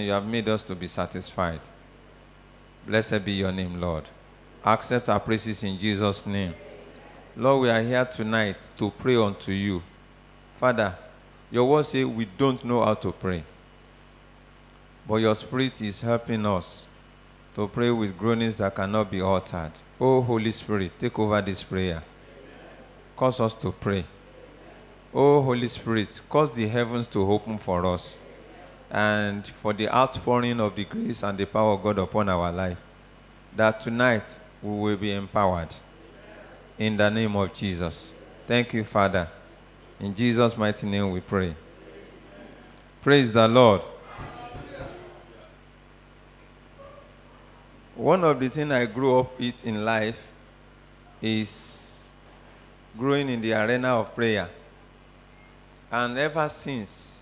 You have made us to be satisfied. Blessed be your name, Lord. Accept our praises in Jesus' name. Lord, we are here tonight to pray unto you. Father, your word says we don't know how to pray. But your spirit is helping us to pray with groanings that cannot be altered. Oh, Holy Spirit, take over this prayer. Cause us to pray. Oh, Holy Spirit, cause the heavens to open for us and for the outpouring of the grace and the power of God upon our life. That tonight we will be empowered. In the name of Jesus. Thank you, Father. In Jesus' mighty name we pray. Praise the Lord. One of the things I grew up with in life is growing in the arena of prayer. And ever since,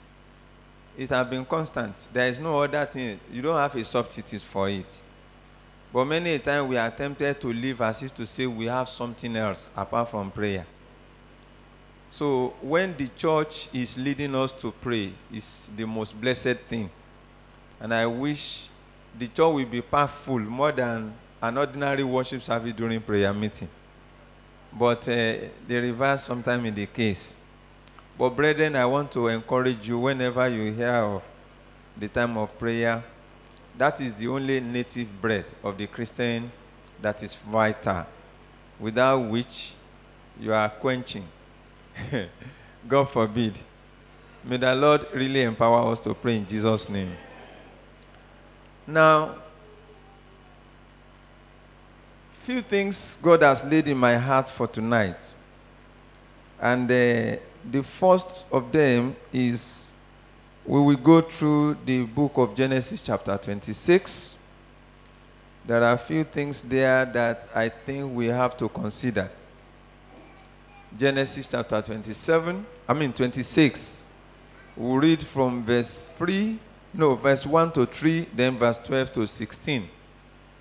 it has been constant. There is no other thing. You don't have a substitute for it. But many a time we are tempted to live as if to say we have something else apart from prayer. So when the church is leading us to pray, it's the most blessed thing. And I wish the church will be powerful more than an ordinary worship service during prayer meeting. But uh, the reverse sometimes in the case. But brethren, I want to encourage you whenever you hear of the time of prayer, that is the only native breath of the Christian that is vital, without which you are quenching. God forbid. May the Lord really empower us to pray in Jesus' name. Now, few things God has laid in my heart for tonight. And uh, the first of them is we will go through the book of Genesis, chapter 26. There are a few things there that I think we have to consider. Genesis chapter 27, I mean 26. We'll read from verse 3, no, verse 1 to 3, then verse 12 to 16.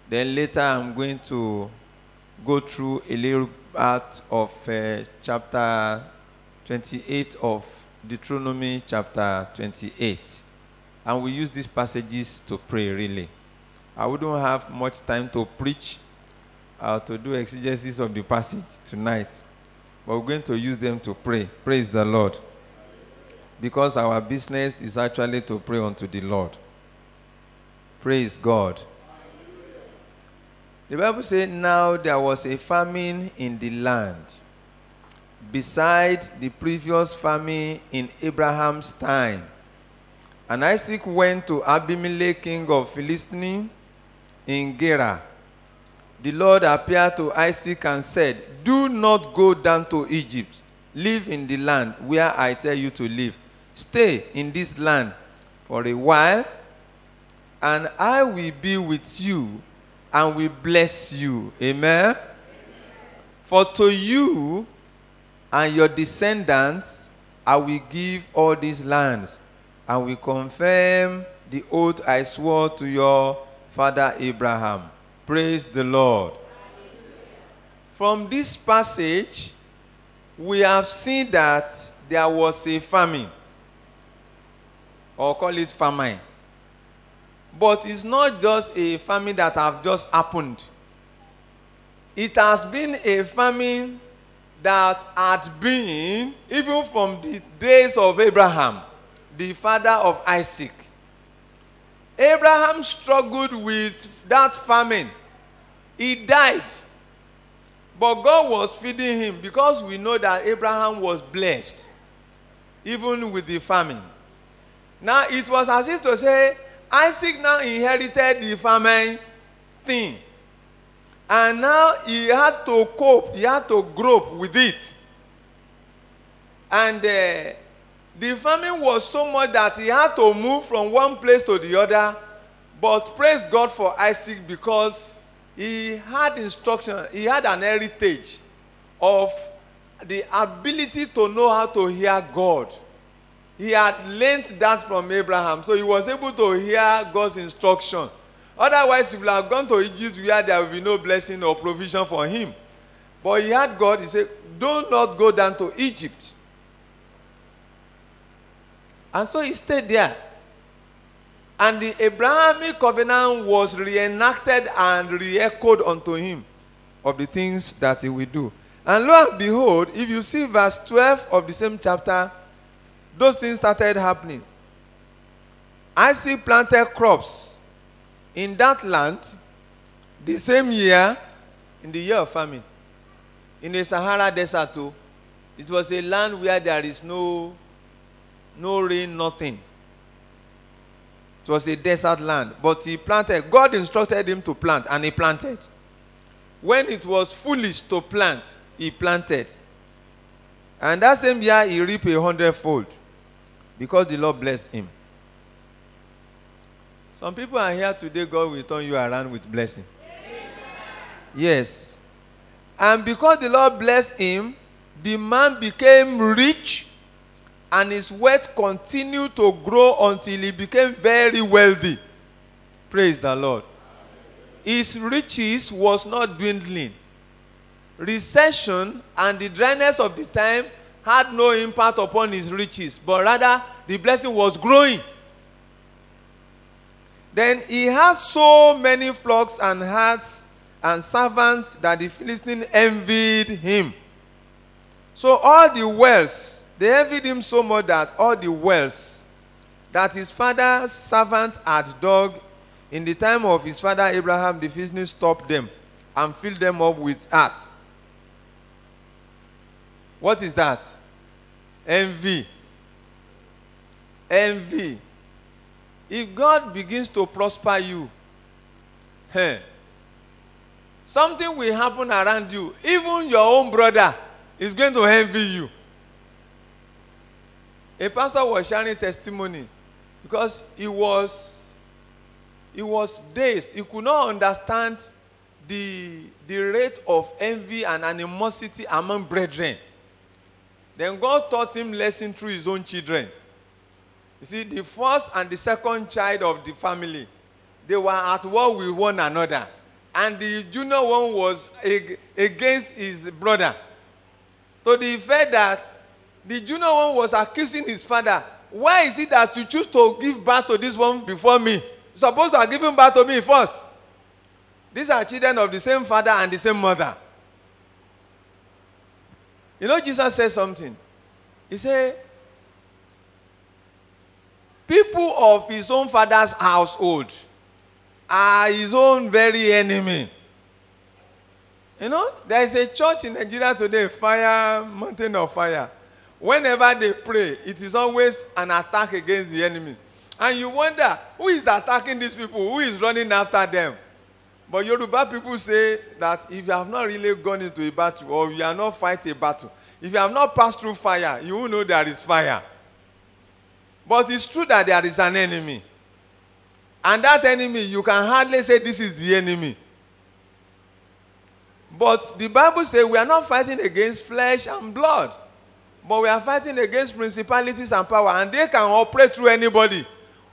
Then later I'm going to go through a little part of uh, chapter 28 of Deuteronomy chapter 28. And we use these passages to pray, really. I wouldn't have much time to preach or to do exegesis of the passage tonight, but we're going to use them to pray. Praise the Lord. Because our business is actually to pray unto the Lord. Praise God. The Bible says, Now there was a famine in the land beside the previous famine in Abraham's time. And Isaac went to Abimelech, king of Philistine, in Gerar. The Lord appeared to Isaac and said, Do not go down to Egypt. Live in the land where I tell you to live. Stay in this land for a while, and I will be with you and will bless you. Amen. For to you and your descendants I will give all these lands, and will confirm the oath I swore to your father Abraham. Praise the Lord. From this passage, we have seen that there was a famine, or call it famine. But it's not just a famine that have just happened. It has been a famine that had been even from the days of Abraham, the father of Isaac. Abraham struggled with that famine. He died. But God was feeding him because we know that Abraham was blessed, even with the famine. Now, it was as if to say, Isaac now inherited the famine thing. And now he had to cope, he had to grope with it. And uh, the famine was so much that he had to move from one place to the other. But praise God for Isaac because he had instruction, he had an heritage of the ability to know how to hear God. He had learned that from Abraham, so he was able to hear God's instruction. Otherwise, he would have gone to Egypt where there will be no blessing or provision for him. But he had God, he said, Do not go down to Egypt. And so he stayed there. And the Abrahamic covenant was reenacted and re-echoed unto him of the things that he will do. And lo and behold, if you see verse 12 of the same chapter, those things started happening. Isaac planted crops in that land the same year, in the year of famine, in the Sahara Desert. Too. It was a land where there is no, no rain, nothing. It was a desert land. But he planted. God instructed him to plant, and he planted. When it was foolish to plant, he planted. And that same year, he reaped a hundredfold because the Lord blessed him. Some people are here today, God will turn you around with blessing. Yes. And because the Lord blessed him, the man became rich and his wealth continued to grow until he became very wealthy. Praise the Lord. His riches was not dwindling. Recession and the dryness of the time had no impact upon his riches, but rather the blessing was growing. Then he had so many flocks and herds and servants that the Philistine envied him. So all the wells, they envied him so much that all the wells that his father's servant had dug in the time of his father Abraham, the Philistines stopped them and filled them up with earth. What is that? Envy. Envy. If God begins to prosper you, hey, something will happen around you. Even your own brother is going to envy you. A pastor was sharing testimony because he was he was dazed. He could not understand the, the rate of envy and animosity among brethren. Then God taught him lesson through his own children. You see, the first and the second child of the family, they were at war with one another. And the junior one was against his brother. To the effect that the junior one was accusing his father. Why is it that you choose to give birth to this one before me? You're supposed to have given birth to me first. These are children of the same father and the same mother. You know, Jesus said something. He said, People of his own father's household are his own very enemy. You know, there is a church in Nigeria today, Fire, Mountain of Fire. Whenever they pray, it is always an attack against the enemy. And you wonder, who is attacking these people? Who is running after them? But Yoruba people say that if you have not really gone into a battle or you are not fighting a battle, if you have not passed through fire, you will know there is fire. But it's true that there is an enemy. And that enemy, you can hardly say this is the enemy. But the Bible says we are not fighting against flesh and blood, but we are fighting against principalities and power, and they can operate through anybody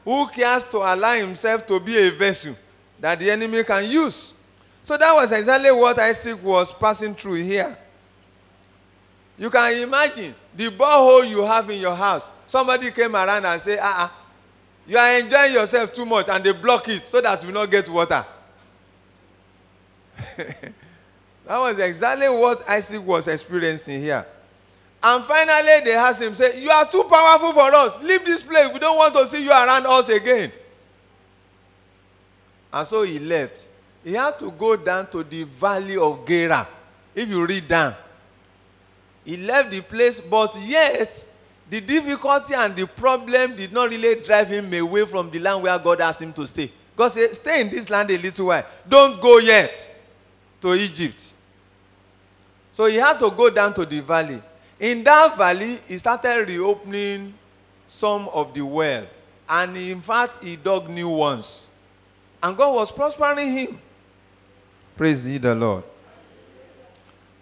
who cares to allow himself to be a vessel that the enemy can use. So that was exactly what Isaac was passing through here. You can imagine the borehole you have in your house. Somebody came around and said, ah, ah, you are enjoying yourself too much, and they block it so that you not get water. that was exactly what Isaac was experiencing here. And finally, they asked him, say, You are too powerful for us. Leave this place. We don't want to see you around us again. And so he left. He had to go down to the valley of Gerar. If you read down, he left the place, but yet the difficulty and the problem did not really drive him away from the land where God asked him to stay. God said, Stay in this land a little while. Don't go yet to Egypt. So he had to go down to the valley. In that valley, he started reopening some of the well. And in fact, he dug new ones. And God was prospering him. Praise the Lord.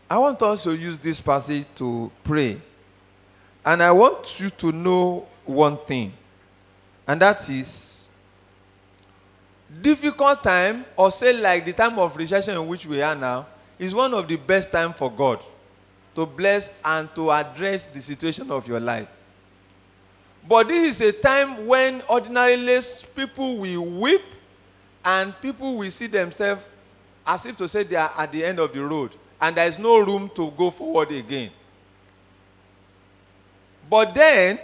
I want us to use this passage to pray. And I want you to know one thing. And that is difficult time, or say like the time of recession in which we are now, is one of the best time for God to bless and to address the situation of your life. But this is a time when ordinarily people will weep and people will see themselves as if to say they are at the end of the road and there is no room to go forward again. But then,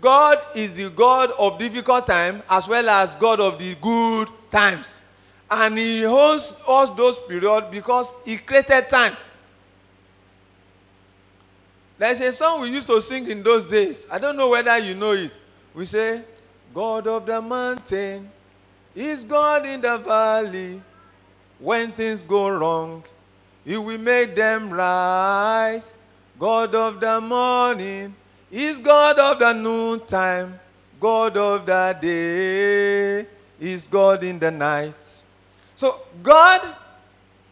God is the God of difficult time as well as God of the good times. And He holds us those periods because He created time. There's a song we used to sing in those days. I don't know whether you know it. We say, God of the mountain is God in the valley. When things go wrong, He will make them right. God of the morning is God of the noontime. God of the day is God in the night. So, God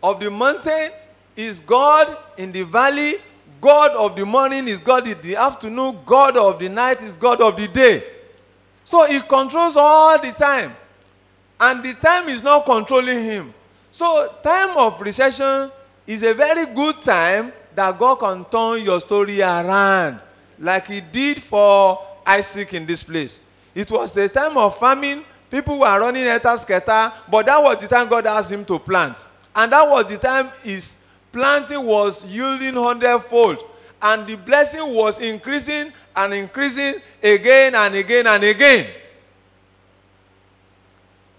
of the mountain is God in the valley. God of the morning is God in the afternoon. God of the night is God of the day. So, He controls all the time. And the time is not controlling Him. So, time of recession is a very good time that God can turn your story around, like He did for Isaac in this place. It was a time of famine. People were running skelter, but that was the time God asked him to plant. And that was the time his planting was yielding hundredfold. And the blessing was increasing and increasing again and again and again.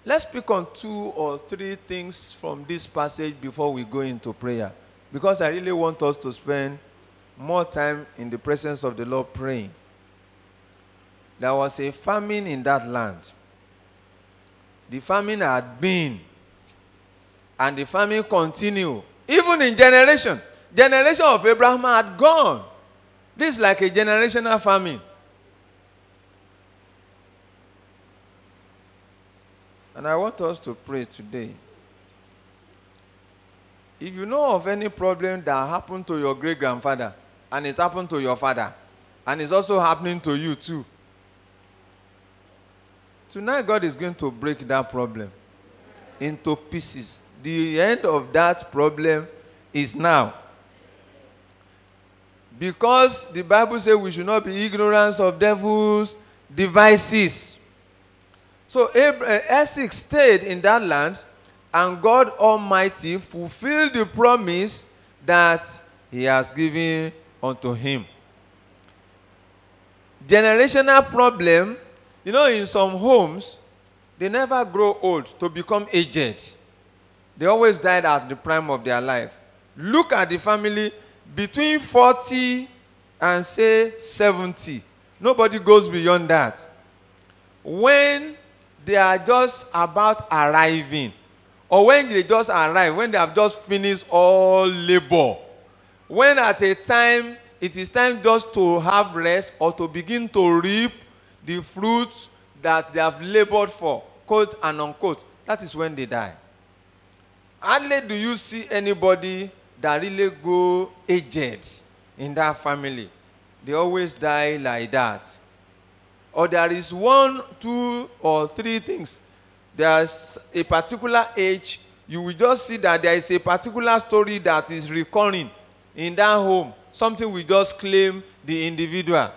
Let's pick on two or three things from this passage before we go into prayer. Because I really want us to spend more time in the presence of the Lord praying. There was a famine in that land. The famine had been, and the famine continued. Even in generation, generation of Abraham had gone. This is like a generational famine. And I want us to pray today. If you know of any problem that happened to your great grandfather, and it happened to your father, and it's also happening to you too, tonight God is going to break that problem into pieces. The end of that problem is now. Because the Bible says we should not be ignorant of devil's devices. So eh, Isaac stayed in that land, and God Almighty fulfilled the promise that He has given unto him. Generational problem, you know, in some homes, they never grow old to become aged. They always died at the prime of their life. Look at the family between 40 and say 70. Nobody goes beyond that. When they are just about arriving, or when they just arrive, when they have just finished all labor, when at a time it is time just to have rest or to begin to reap the fruits that they have labored for, quote and unquote, that is when they die. Hardly do you see anybody that really go aged in that family. They always die like that. Or there is one, two, or three things. There's a particular age, you will just see that there is a particular story that is recurring in that home. Something will just claim the individual.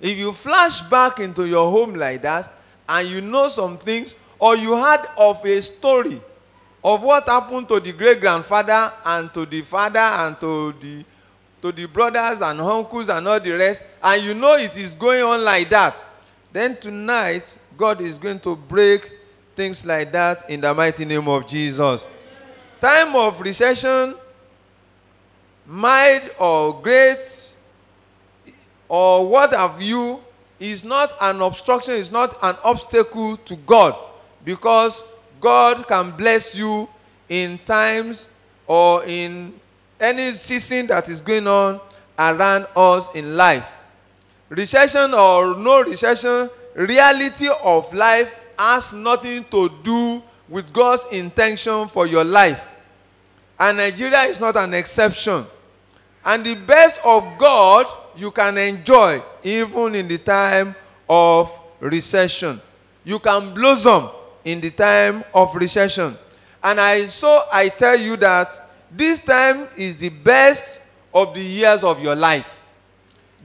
If you flash back into your home like that, and you know some things, or you heard of a story of what happened to the great grandfather and to the father and to the to the brothers and uncles and all the rest, and you know it is going on like that, then tonight God is going to break things like that in the mighty name of Jesus. Time of recession, mild or great, or what have you, is not an obstruction, is not an obstacle to God because God can bless you in times or in any season that is going on around us in life. Recession or no recession, reality of life has nothing to do with God's intention for your life. And Nigeria is not an exception. And the best of God you can enjoy even in the time of recession. You can blossom in the time of recession. And I so I tell you that this time is the best of the years of your life.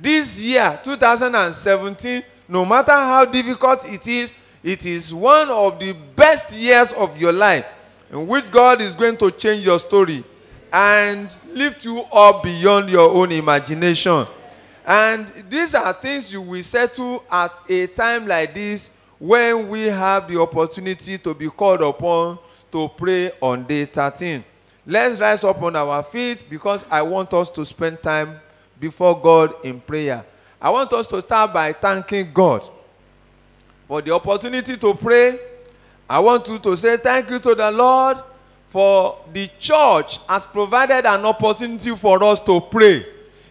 This year, 2017, no matter how difficult it is, it is one of the best years of your life in which God is going to change your story and lift you up beyond your own imagination. And these are things you will settle at a time like this when we have the opportunity to be called upon to pray on day 13. Let's rise up on our feet because I want us to spend time before God in prayer. I want us to start by thanking God for the opportunity to pray. I want you to say thank you to the Lord for the church has provided an opportunity for us to pray.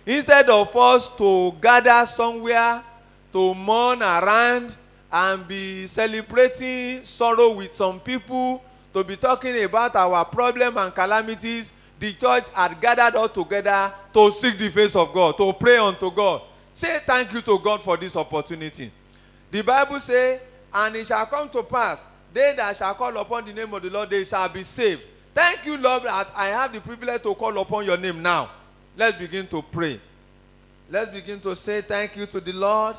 Instead of us to gather somewhere to mourn around and be celebrating sorrow with some people, to be talking about our problem and calamities, the church had gathered all together to seek the face of God, to pray unto God. Say thank you to God for this opportunity. The Bible says, and it shall come to pass, they that shall call upon the name of the Lord, they shall be saved. Thank you, Lord, that I have the privilege to call upon your name now. Let's begin to pray. Let's begin to say thank you to the Lord.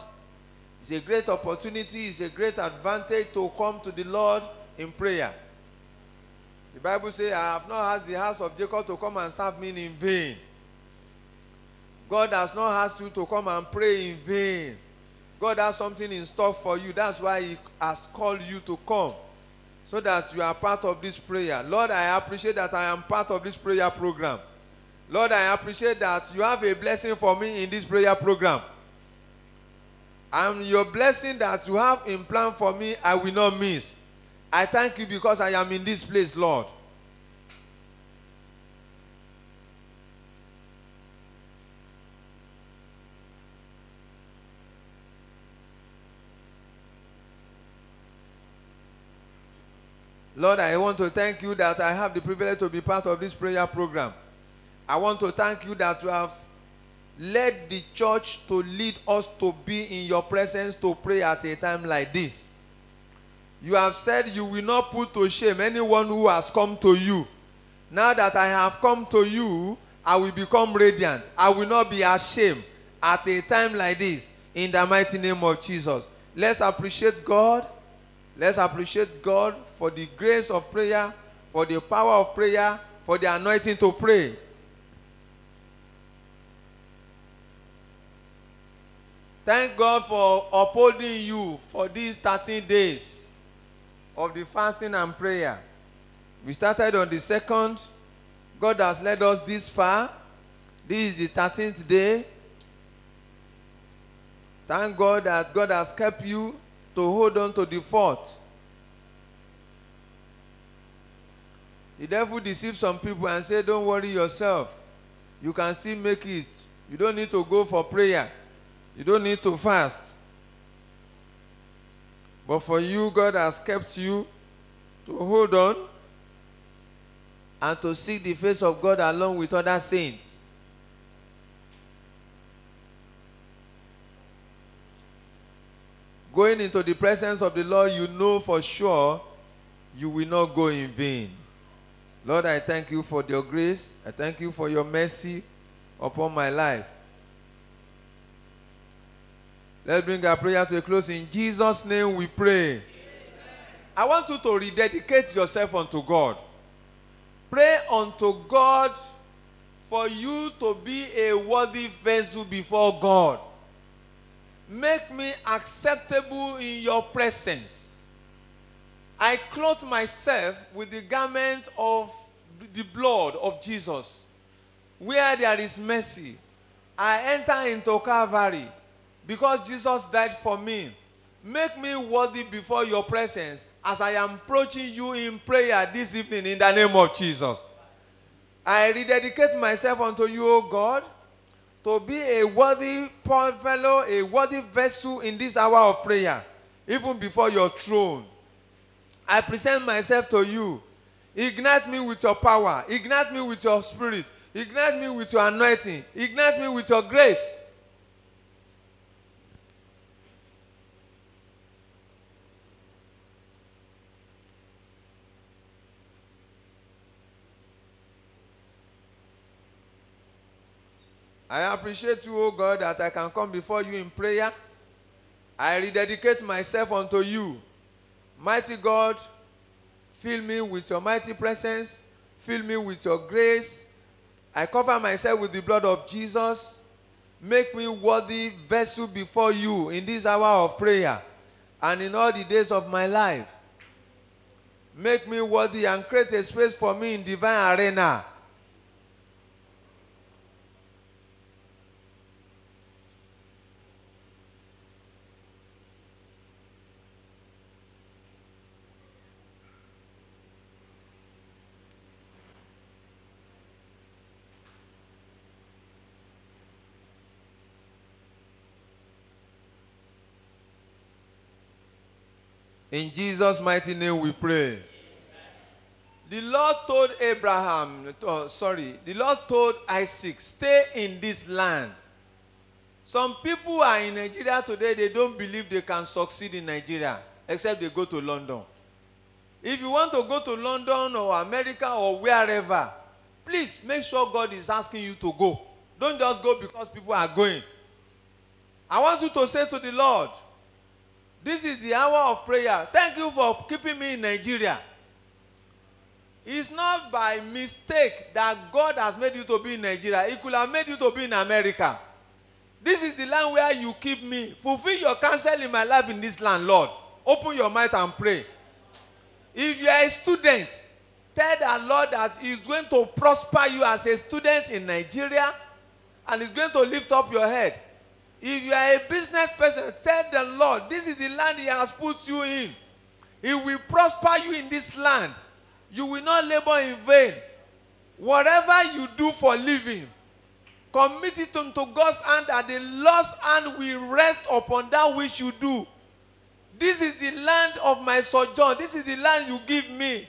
It's a great opportunity, it's a great advantage to come to the Lord in prayer. The Bible says, I have not asked the house of Jacob to come and serve me in vain. God has not asked you to come and pray in vain. God has something in store for you. That's why He has called you to come so that you are part of this prayer. Lord, I appreciate that I am part of this prayer program. Lord, I appreciate that you have a blessing for me in this prayer program. And your blessing that you have in plan for me, I will not miss. I thank you because I am in this place, Lord. Lord, I want to thank you that I have the privilege to be part of this prayer program. I want to thank you that you have led the church to lead us to be in your presence to pray at a time like this. You have said you will not put to shame anyone who has come to you. Now that I have come to you, I will become radiant. I will not be ashamed at a time like this in the mighty name of Jesus. Let's appreciate God. Let's appreciate God for the grace of prayer, for the power of prayer, for the anointing to pray. Thank God for upholding you for these 13 days of the fasting and prayer. We started on the second. God has led us this far. This is the 13th day. Thank God that God has kept you to hold on to the fourth. The devil deceives some people and say, Don't worry yourself. You can still make it. You don't need to go for prayer. You don't need to fast. But for you, God has kept you to hold on and to seek the face of God along with other saints. Going into the presence of the Lord, you know for sure you will not go in vain. Lord, I thank you for your grace. I thank you for your mercy upon my life. Let's bring our prayer to a close. In Jesus' name we pray. Amen. I want you to rededicate yourself unto God. Pray unto God for you to be a worthy vessel before God. Make me acceptable in your presence. I clothe myself with the garment of the blood of Jesus. Where there is mercy, I enter into Calvary because Jesus died for me. Make me worthy before your presence as I am approaching you in prayer this evening in the name of Jesus. I rededicate myself unto you, O God, to be a worthy poor fellow, a worthy vessel in this hour of prayer, even before your throne. I present myself to you. Ignite me with your power, ignite me with your spirit, ignite me with your anointing, ignite me with your grace. I appreciate you, O God, that I can come before you in prayer. I rededicate myself unto you. Mighty God, fill me with your mighty presence. Fill me with your grace. I cover myself with the blood of Jesus. Make me worthy vessel before you in this hour of prayer and in all the days of my life. Make me worthy and create a space for me in divine arena. In Jesus' mighty name we pray. The Lord told Abraham, oh, sorry, the Lord told Isaac, stay in this land. Some people are in Nigeria today, they don't believe they can succeed in Nigeria except they go to London. If you want to go to London or America or wherever, please make sure God is asking you to go. Don't just go because people are going. I want you to say to the Lord, This is the hour of prayer. Thank you for keeping me in Nigeria. It's not by mistake that God has made you to be in Nigeria. He could have made you to be in America. This is the land where you keep me. Fulfill your counsel in my life in this land, Lord. Open your mouth and pray. If you are a student, tell the Lord that He's going to prosper you as a student in Nigeria and He's going to lift up your head. If you are a business person, tell the Lord, this is the land He has put you in. He will prosper you in this land. You will not labor in vain. Whatever you do for living, commit it unto God's hand that the Lord's hand will rest upon that which you do. This is the land of my sojourn. This is the land you give me.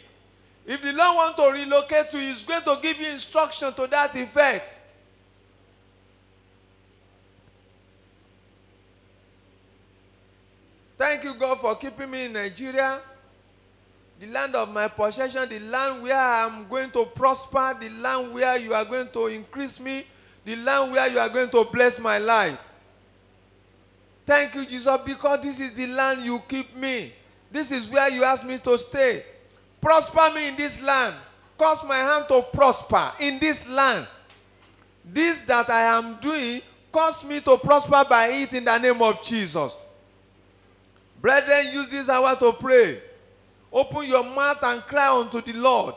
If the Lord want to relocate you, He's going to give you instruction to that effect. Thank you, God, for keeping me in Nigeria, the land of my possession, the land where I'm going to prosper, the land where you are going to increase me, the land where you are going to bless my life. Thank you, Jesus, because this is the land you keep me. This is where you ask me to stay. Prosper me in this land. Cause my hand to prosper in this land. This that I am doing, cause me to prosper by it in the name of Jesus. Brethren, use this hour to pray. Open your mouth and cry unto the Lord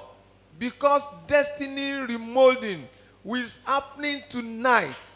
because destiny remolding is happening tonight.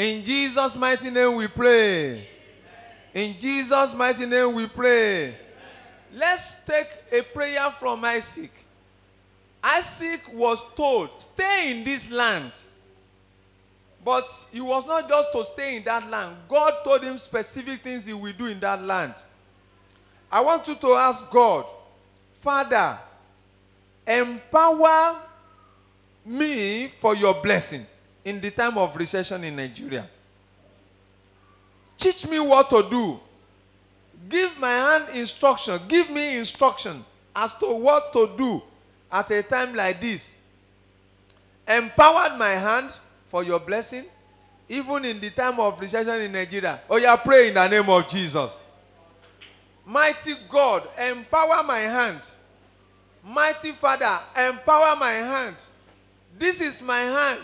In Jesus' mighty name we pray. In Jesus' mighty name we pray. Let's take a prayer from Isaac. Isaac was told, stay in this land. But he was not just to stay in that land. God told him specific things he will do in that land. I want you to ask God, Father, empower me for your blessing in the time of recession in Nigeria. Teach me what to do. Give my hand instruction. Give me instruction as to what to do at a time like this. Empowered my hand for your blessing, even in the time of recession in Nigeria. Oh, yeah, pray in the name of Jesus. Mighty God, empower my hand. Mighty Father, empower my hand. This is my hand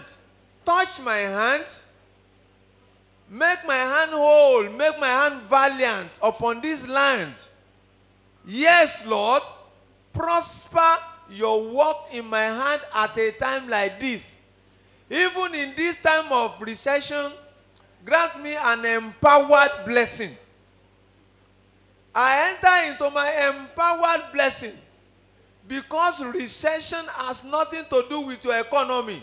touch my hand, make my hand whole, make my hand valiant upon this land. Yes, Lord, prosper your work in my hand at a time like this. Even in this time of recession, grant me an empowered blessing. I enter into my empowered blessing because recession has nothing to do with your economy.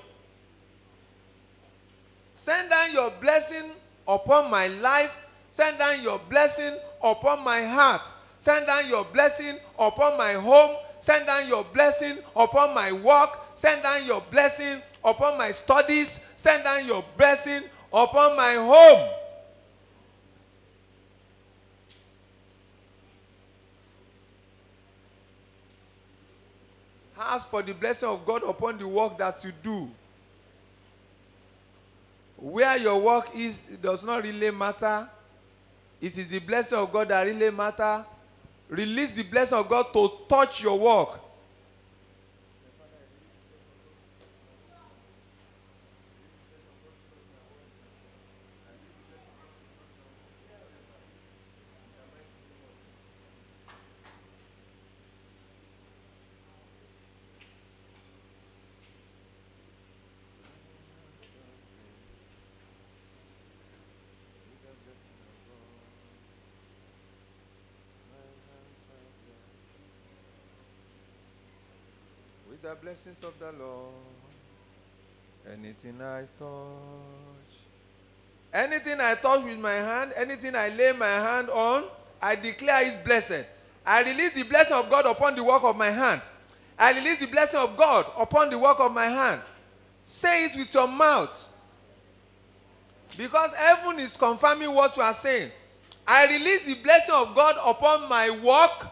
Send down your blessing upon my life. Send down your blessing upon my heart. Send down your blessing upon my home. Send down your blessing upon my work. Send down your blessing upon my studies. Send down your blessing upon my home. Ask for the blessing of God upon the work that you do. Where your work is does not really matter. It is the blessing of God that really matter. Release the blessing of God to touch your work. With blessings of the Lord, anything I touch, anything I touch with my hand, anything I lay my hand on, I declare is blessed. I release the blessing of God upon the work of my hand. I release the blessing of God upon the work of my hand. Say it with your mouth. Because heaven is confirming what you are saying. I release the blessing of God upon my work.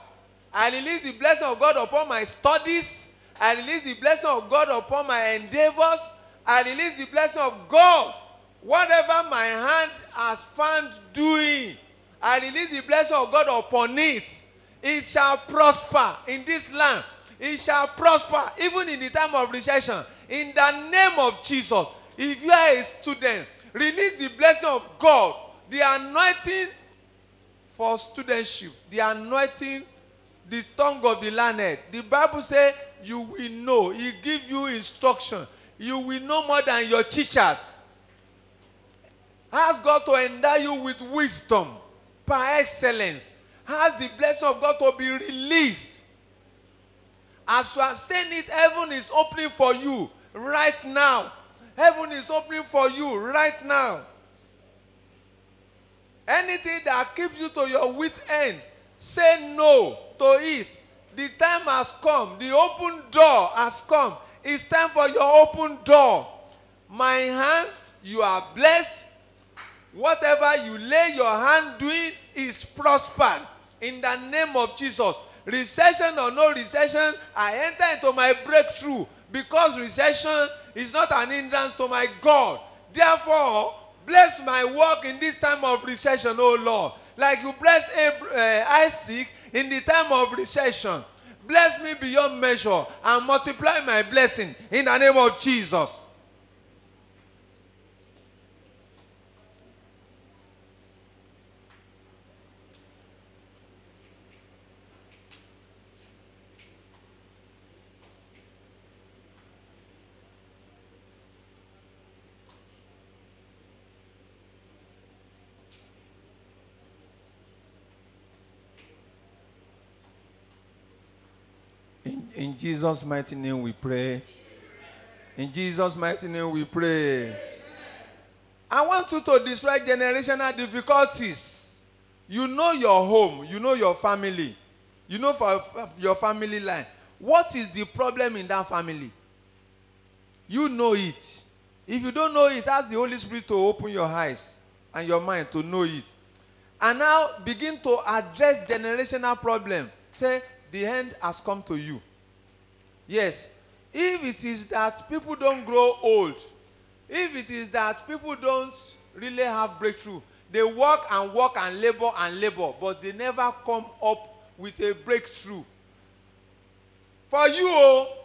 I release the blessing of God upon my studies. I release the blessing of God upon my endeavors. I release the blessing of God. Whatever my hand has found doing, I release the blessing of God upon it. It shall prosper in this land. It shall prosper even in the time of recession. In the name of Jesus. If you are a student, release the blessing of God, the anointing for studentship, the anointing, the tongue of the learned. The Bible says you will know. He give you instruction. You will know more than your teachers. Ask God to endow you with wisdom, by excellence. Ask the blessing of God to be released. As you are saying it, heaven is opening for you right now. Heaven is opening for you right now. Anything that keeps you to your wit end, say no to it. The time has come. The open door has come. It's time for your open door. My hands, you are blessed. Whatever you lay your hand doing is prospered. In the name of Jesus. Recession or no recession, I enter into my breakthrough because recession is not an hindrance to my God. Therefore, bless my work in this time of recession, oh Lord. Like you bless Ab- uh, Isaac in the time of recession. Bless me beyond measure and multiply my blessing in the name of Jesus. In, Jesus' mighty name we pray. In Jesus' mighty name we pray. I want you to destroy generational difficulties. You know your home, you know your family, you know for your family line. What is the problem in that family? You know it. If you don't know it, ask the Holy Spirit to open your eyes and your mind to know it. And now begin to address generational problem. Say, the end has come to you. Yes. If it is that people don't grow old, if it is that people don't really have breakthrough, they work and work and labor and labor, but they never come up with a breakthrough. For you, oh,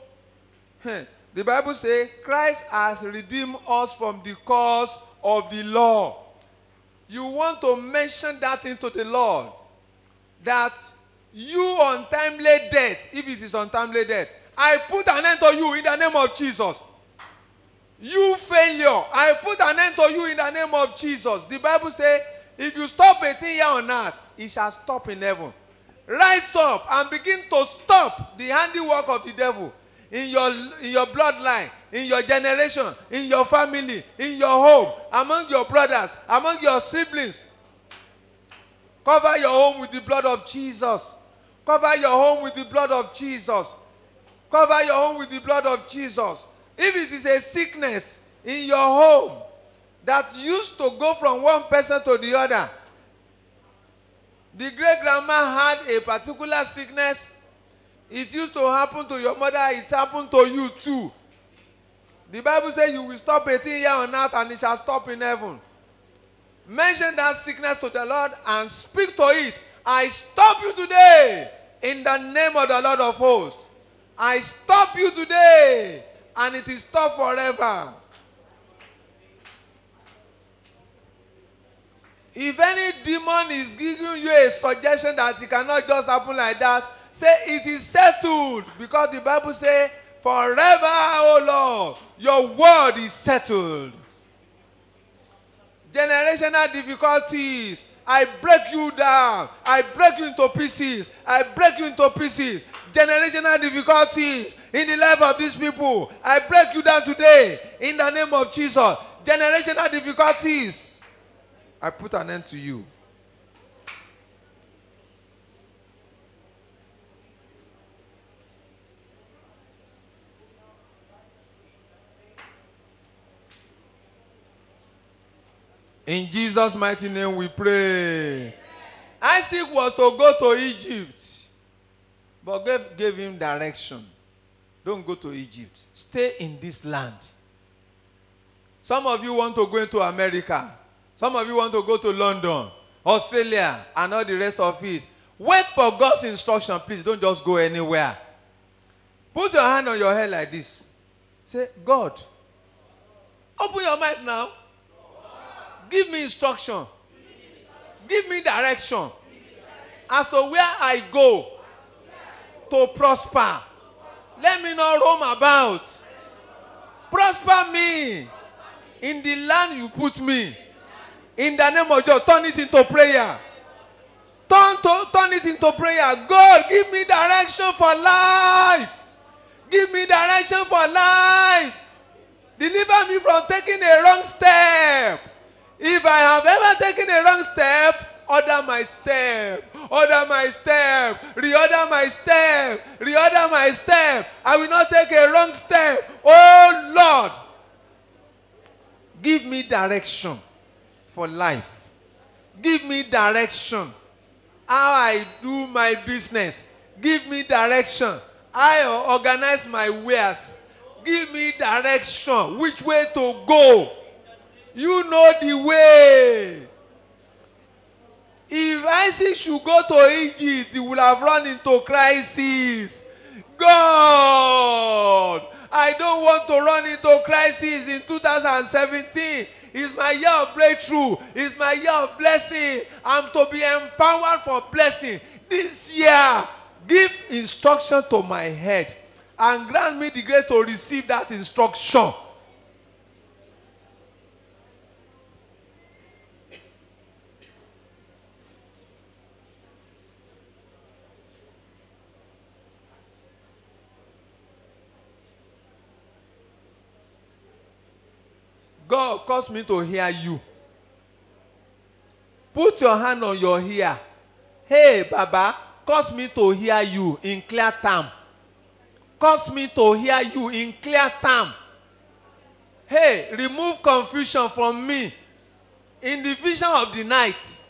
the Bible says Christ has redeemed us from the cause of the law. You want to mention that into the Lord that you untimely death, if it is untimely death, I put an end to you in the name of Jesus. You failure, I put an end to you in the name of Jesus. The Bible says, if you stop a thing here on earth, it shall stop in heaven. Rise up and begin to stop the handiwork of the devil in your in your bloodline, in your generation, in your family, in your home, among your brothers, among your siblings. Cover your home with the blood of Jesus. Cover your home with the blood of Jesus. Cover your home with the blood of Jesus. If it is a sickness in your home that used to go from one person to the other, the great grandma had a particular sickness. It used to happen to your mother, it happened to you too. The Bible says you will stop 18 years on earth and it shall stop in heaven. Mention that sickness to the Lord and speak to it. I stop you today in the name of the Lord of hosts. I stop you today and it is stopped forever. If any demon is giving you a suggestion that it cannot just happen like that, say it is settled because the Bible says, Forever, O Lord, your word is settled. Generational difficulties, I break you down. I break you into pieces. I break you into pieces. Generational difficulties in the life of these people, I break you down today in the name of Jesus. Generational difficulties, I put an end to you. In Jesus' mighty name we pray. Isaac was to go to Egypt, but gave, gave him direction. Don't go to Egypt. Stay in this land. Some of you want to go into America. Some of you want to go to London, Australia, and all the rest of it. Wait for God's instruction, please. Don't just go anywhere. Put your hand on your head like this. Say, God, open your mouth now. Give me instruction. Give me direction as to where I go to prosper. Let me not roam about. Prosper me in the land you put me. In the name of Jesus, turn it into prayer. Turn, to, turn it into prayer. God, give me direction for life. Give me direction for life. Deliver me from taking a wrong step. If I have ever taken a wrong step, order my step, order my step, reorder my step, reorder my step. I will not take a wrong step. Oh Lord, give me direction for life. Give me direction how I do my business. Give me direction. I organize my wares. Give me direction which way to go. You know the way. If Isaac should go to Egypt, he would have run into crisis. God, I don't want to run into crisis in 2017. It's my year of breakthrough. It's my year of blessing. I'm to be empowered for blessing. This year, give instruction to my head and grant me the grace to receive that instruction. God caused me to hear you. Put your hand on your ear. Hey, Baba, cause me to hear you in clear time. Cause me to hear you in clear time. Hey, remove confusion from me in the vision of the night.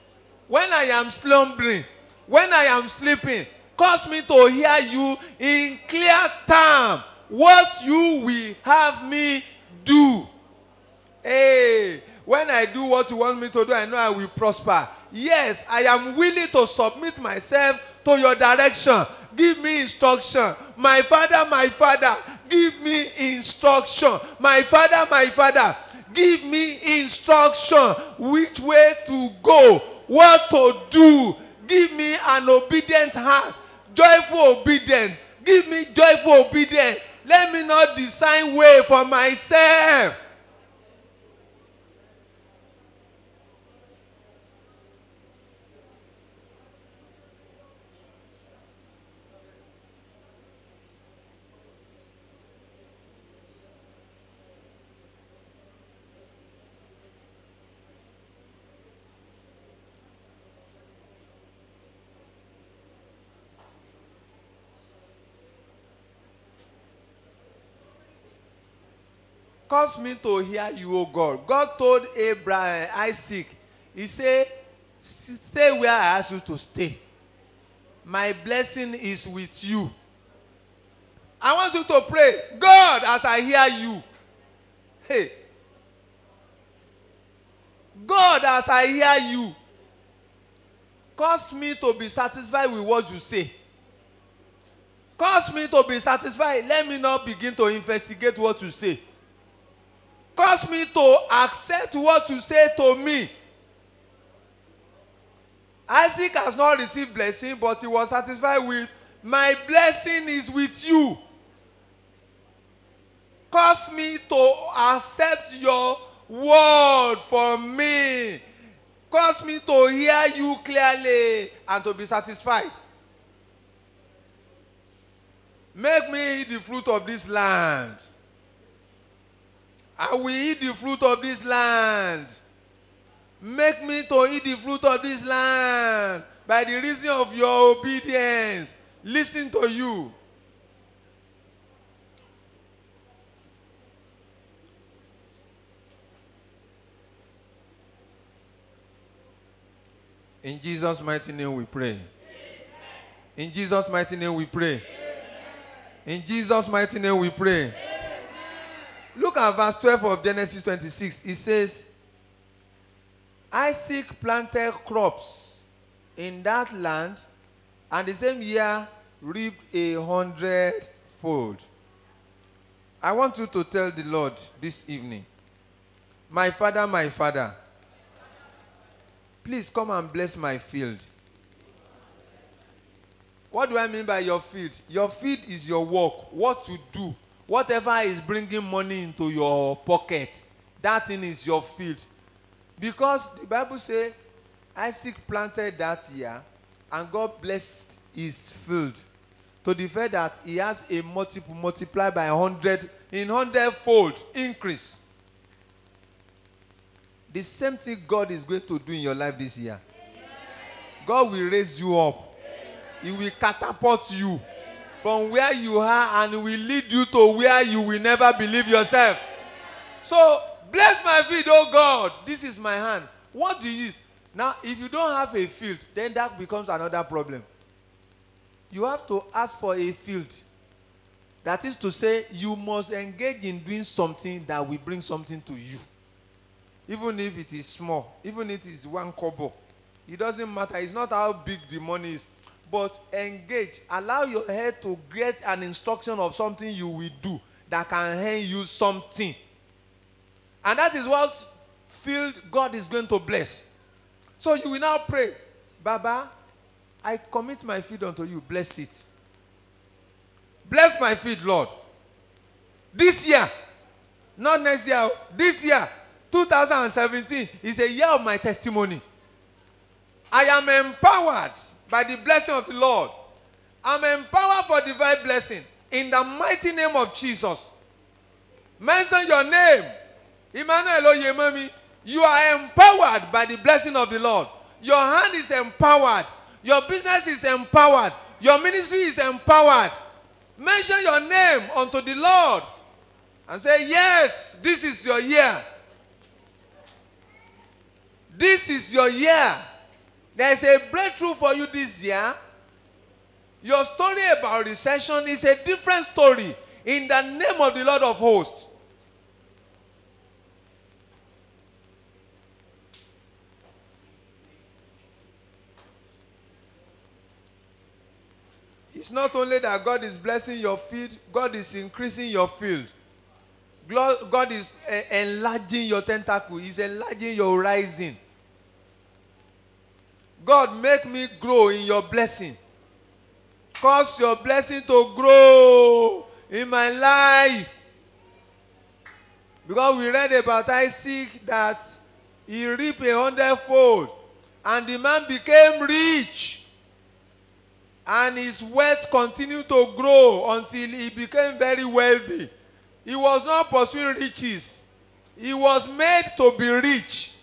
When I am slumbering, when I am sleeping, cause me to hear you in clear time. What you will have me do. Hey, when I do what you want me to do, I know I will prosper. Yes, I am willing to submit myself to your direction. Give me instruction. My father, my father, give me instruction. My father, my father, give me instruction. Which way to go, what to do. Give me an obedient heart, joyful obedience. Give me joyful obedience. Let me not design way for myself. Cause me to hear you, O God. God told Abraham, Isaac, He said, Stay where I ask you to stay. My blessing is with you. I want you to pray, God, as I hear you. Hey. God, as I hear you, cause me to be satisfied with what you say. Cause me to be satisfied. Let me not begin to investigate what you say. Cause me to accept what you say to me. Isaac has not received blessing, but he was satisfied with my blessing is with you. Cause me to accept your word from me. Cause me to hear you clearly and to be satisfied. Make me eat the fruit of this land. I will eat the fruit of this land. Make me to eat the fruit of this land by the reason of your obedience, listening to you. In Jesus' mighty name we pray. In Jesus' mighty name we pray. In Jesus' mighty name we pray. Look at verse 12 of Genesis 26. It says, Isaac planted crops in that land, and the same year reaped a hundredfold. I want you to tell the Lord this evening, My Father, my Father, please come and bless my field. What do I mean by your field? Your field is your work, what you do. Whatever is bringing money into your pocket, that thing is your field. Because the Bible says Isaac planted that year and God blessed his field to the fact that he has a multiple multiplied by hundred in hundredfold increase. The same thing God is going to do in your life this year. God will raise you up. He will catapult you from where you are and will lead you to where you will never believe yourself. So, bless my field, oh God. This is my hand. What do you use? Now, if you don't have a field, then that becomes another problem. You have to ask for a field. That is to say, you must engage in doing something that will bring something to you. Even if it is small, even if it is one kobo. It doesn't matter. It's not how big the money is but engage allow your head to get an instruction of something you will do that can hand you something. And that is what field god is going to bless. So you will now pray baba i commit my field unto you. Bless it. Bless my field lord. This year not next year this year 2017 is a year of my testimony. I am empowered by the blessing of the Lord. I'm empowered for divine blessing in the mighty name of Jesus. Mention your name. Emmanuel Oyemami. You are empowered by the blessing of the Lord. Your hand is empowered. Your business is empowered. Your ministry is empowered. Mention your name unto the Lord and say, Yes, this is your year. This is your year. There is a breakthrough for you this year. Your story about recession is a different story in the name of the Lord of hosts. It's not only that God is blessing your field, God is increasing your field. God is eh, enlarging your tentacle, He's enlarging your horizon. God, make me grow in your blessing. Cause your blessing to grow in my life. Because we read about Isaac that he reaped a hundredfold and the man became rich. And his wealth continued to grow until he became very wealthy. He was not pursuing riches, he was made to be rich.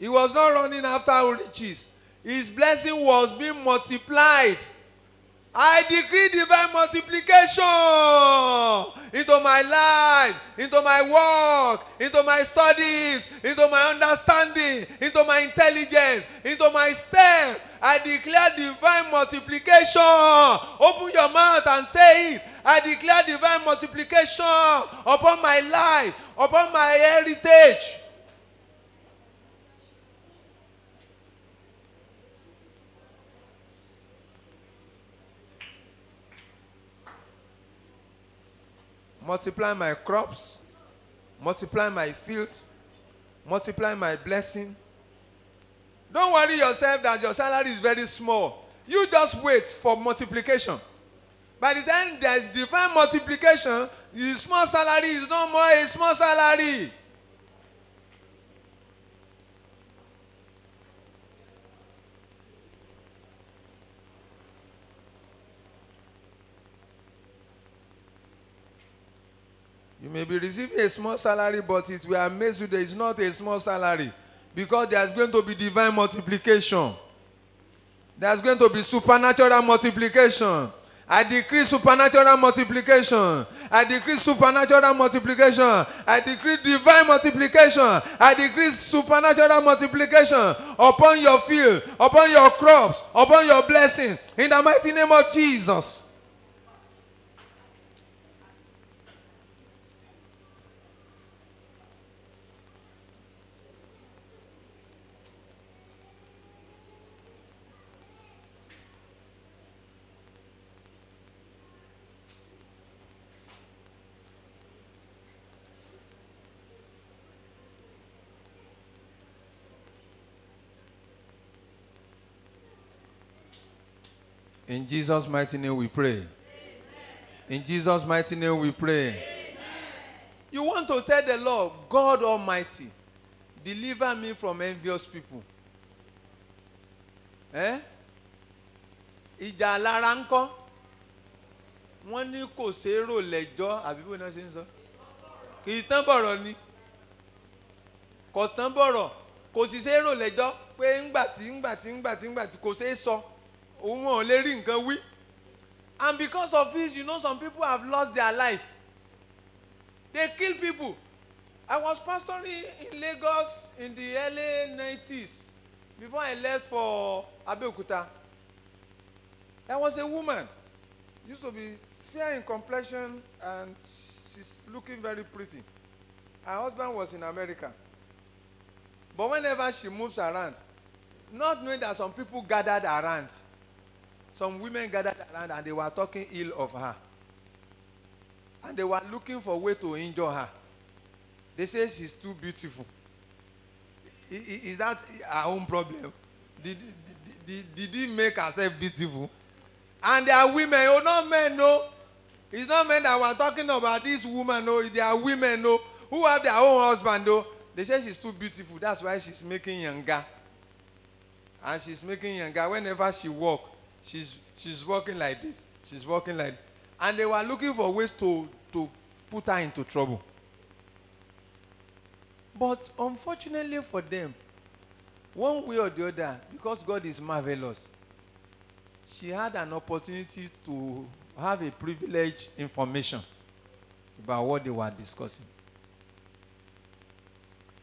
He was not running after riches. His blessing was being multiplied. I decree divine multiplication into my life, into my work, into my studies, into my understanding, into my intelligence, into my step. I declare divine multiplication. Open your mouth and say it. I declare divine multiplication upon my life, upon my heritage. Multiply my crops, multiply my field, multiply my blessing. Don't worry yourself that your salary is very small. You just wait for multiplication. By the time there is divine multiplication, the small salary is no more a small salary. You may be receiving a small salary, but it will amaze you that it's not a small salary because there's going to be divine multiplication. There's going to be supernatural multiplication. I decree supernatural multiplication. I decree supernatural multiplication. I decree divine multiplication. I decree supernatural multiplication upon your field, upon your crops, upon your blessing. In the mighty name of Jesus. In Jesus' mighty name we pray. In Jesus' mighty name we pray. You want to tell the Lord, God Almighty, deliver me from envious people. Eh? Ìjà lára ń kọ́. Wọ́n ní kò ṣeérò lẹ́jọ́ àbí bó ṣe ń sọ. Kì í tán bọ̀rọ̀ ni. Kò tán bọ̀rọ̀. Kò sì ṣeérò lẹ́jọ́ pé ńgbà tí ńgbà kò ṣeé sọ. And because of this, you know, some people have lost their life. They kill people. I was pastoring in Lagos in the early 90s before I left for Abeokuta. There was a woman, used to be fair in complexion and she's looking very pretty. Her husband was in America. But whenever she moves around, not knowing that some people gathered around, some women gathered around and they were talking ill of her. And they were looking for a way to injure her. They say she's too beautiful. Is that her own problem? Did, did, did, did he make herself beautiful? And they are women, oh, not men, no. It's not men that were talking about this woman, no. They are women, no, who have their own husband, no. They say she's too beautiful. That's why she's making younger. And she's making younger. Whenever she walk, she's she's walking like this. She's walking like and they were looking for ways to to put her into trouble. But unfortunately for them, one way or the other, because God is marvelous, she had an opportunity to have a privileged information about what they were discussing.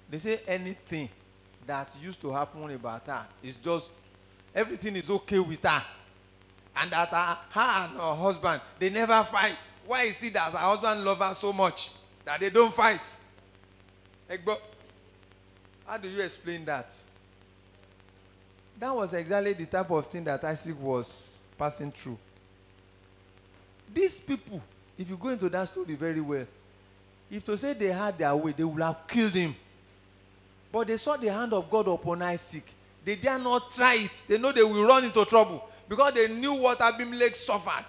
They say anything that used to happen about her is just everything is okay with her. And that her, her and her husband, they never fight. Why is it that her husband love her so much that they don't fight? Egbo, how do you explain that? That was exactly the type of thing that Isaac was passing through. These people, if you go into that story very well, if to say they had their way, they would have killed him. But they saw the hand of God upon Isaac. They dare not try it. They know they will run into trouble because they knew what Abimelech suffered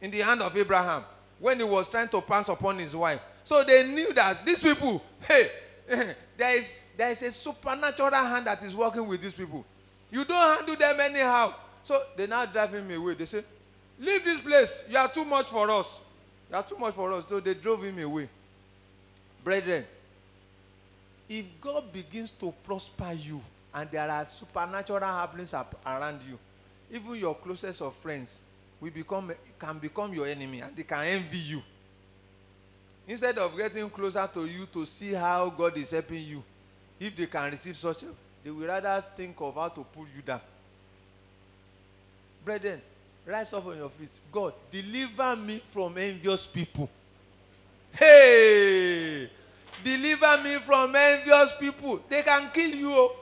in the hand of Abraham when he was trying to pass upon his wife. So they knew that these people, hey, there is there is a supernatural hand that is working with these people. You don't handle them anyhow. So they now drive him away. They say, Leave this place. You are too much for us. You are too much for us. So they drove him away. Brethren, if God begins to prosper you and there are supernatural happenings around you, even your closest of friends will become can become your enemy and they can envy you. Instead of getting closer to you to see how god is helping you if they can receive such help they will rather think of how to pull you down. Brethren rise up on your feet. God deliver me from envious people. Hey! Deliver me from envious people. They can kill you o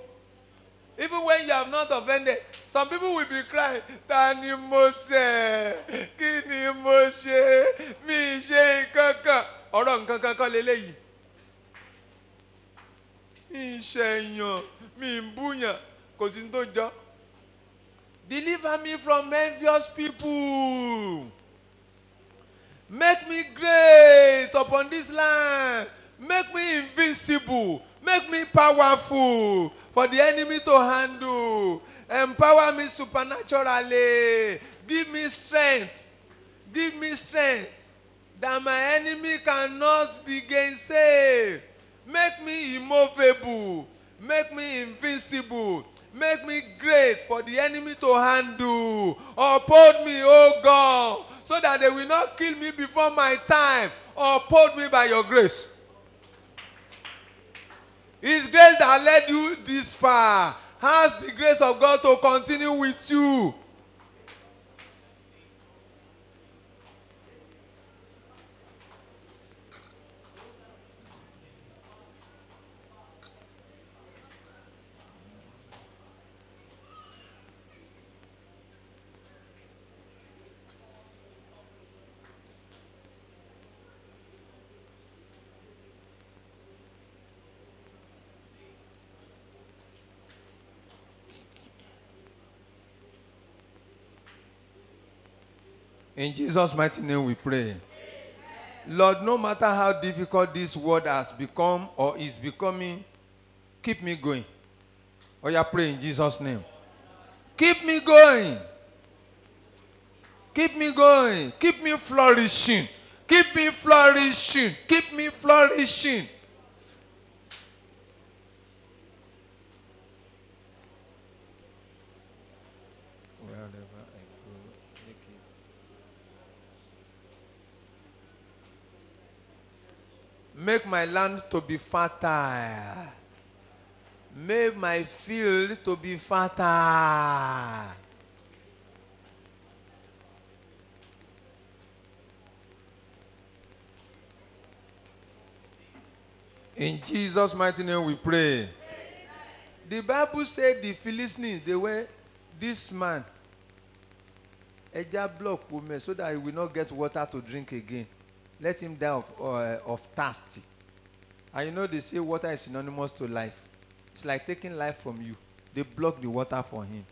even when you have not offended some people will be crying ta ni mo ṣe? Kí ni mo ṣe? Mi ṣe nǹkan kan. Ọ̀rọ̀ nǹkan kan kọ́ leléyìí mi ṣẹ̀yàn mi ń búyàn kò sí ní tó jọ. Deliver me from envious people. Make me great upon this land. Make me invincible make me powerful for the enemy to handle. Empower me supernaturally. Give me strength. Give me strength that my enemy cannot be gainsaid make me immovable. Make me invincible make me great for the enemy to handle. Uphold me o god so that they will not kill me before my time. Uphold me by your grace His grace that led you this far has the grace of God to continue with you. In Jesus' mighty name we pray. Lord, no matter how difficult this world has become or is becoming, keep me going. Oh, yeah, pray in Jesus' name. Keep me going. Keep me going. Keep me flourishing. Keep me flourishing. Keep me flourishing. Wherever I go, make it. Make my land to be fertile. Make my field to be fertile. In Jesus' mighty name we pray. The Bible said the Philistines, they were this man. Eja block woman so that he will not get water to drink again. Let him die of, uh, of thirst. And you know they say water is synonymous to life. It's like taking life from you. They block the water for him.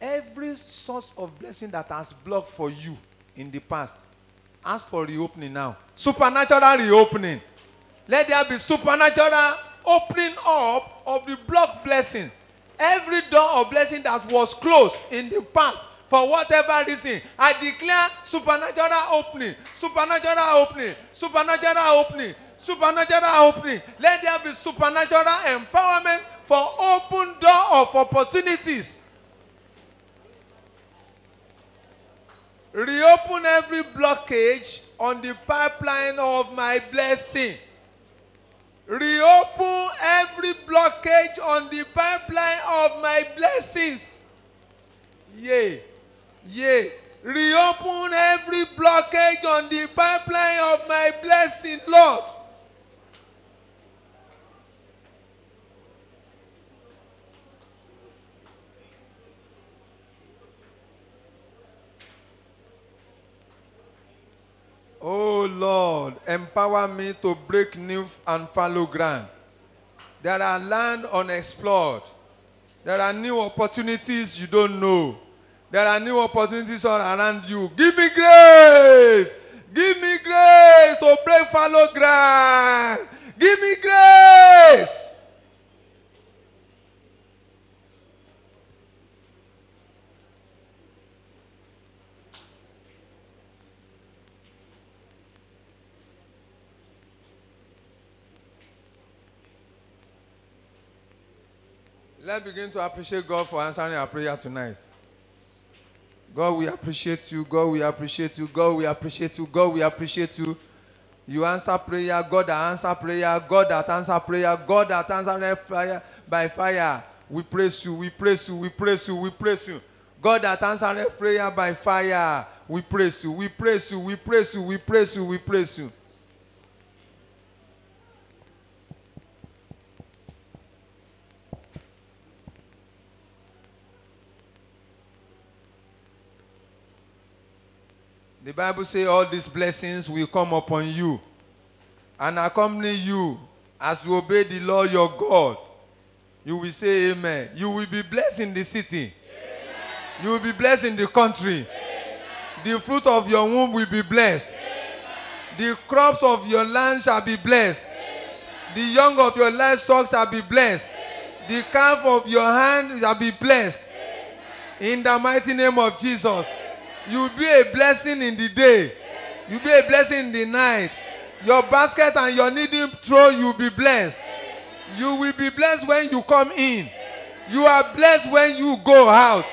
Every source of blessing that has blocked for you in the past, ask for reopening now. Supernatural reopening. Let there be supernatural opening up of the blocked blessing. Every door of blessing that was closed in the past for whatever reason, I declare supernatural opening, supernatural opening, supernatural opening, supernatural opening. Let there be supernatural empowerment for open door of opportunities. Reopen every blockage on the pipeline of my blessing. Reopen every blockage on the pipeline of my blessings. Yea, yea. Reopen every blockage on the pipeline of my blessing, Lord. Oh Lord, empower me to break new and fallow ground. There are land unexplored. There are new opportunities you don't know. There are new opportunities all around you. Give me grace. Give me grace to break fallow ground. Give me grace. Let's begin to appreciate God for answering our prayer tonight. God, we appreciate you. God, we appreciate you. God, we appreciate you. God, we appreciate you. You answer prayer. God that answer prayer. God that answer prayer. God that answer fire by fire. We praise you. We praise you. We praise you. We praise you. God that answer prayer by fire. We praise you. We praise you. We praise you. We praise you. We praise you. The Bible says all these blessings will come upon you and accompany you as you obey the Lord your God. You will say amen. You will be blessed in the city. You will be blessed in the country. The fruit of your womb will be blessed. The crops of your land shall be blessed. The young of your livestock shall be blessed. The calf of your hand shall be blessed. In the mighty name of Jesus. You be a blessing in the day. You be a blessing in the night. Your basket and your kneading trough, you will be blessed. You will be blessed when you come in. You are blessed when you go out.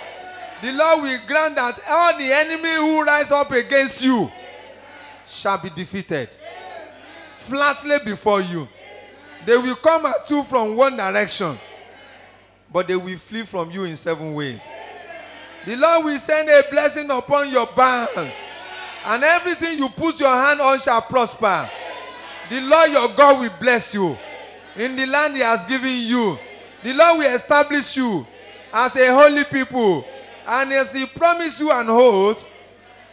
The Lord will grant that all the enemy who rise up against you shall be defeated. Flatly before you. They will come at you from one direction, but they will flee from you in seven ways. The Lord will send a blessing upon your barns, and everything you put your hand on shall prosper. The Lord your God will bless you in the land He has given you. The Lord will establish you as a holy people, and as He promised you an oath,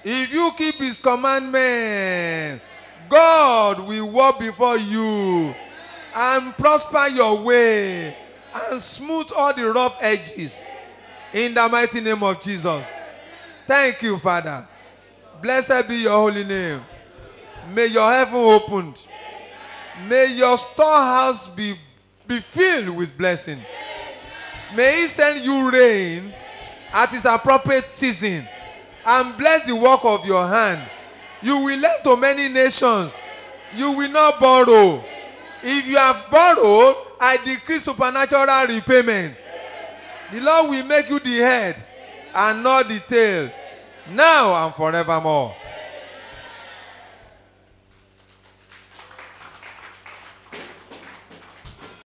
if you keep His commandment, God will walk before you and prosper your way and smooth all the rough edges. In the mighty name of Jesus. Thank you, Father. Blessed be your holy name. May your heaven opened. May your storehouse be, be filled with blessing. May He send you rain at its appropriate season and bless the work of your hand. You will lend to many nations. You will not borrow. If you have borrowed, I decree supernatural repayment. The Lord will make you the head and not the tail, now and forevermore.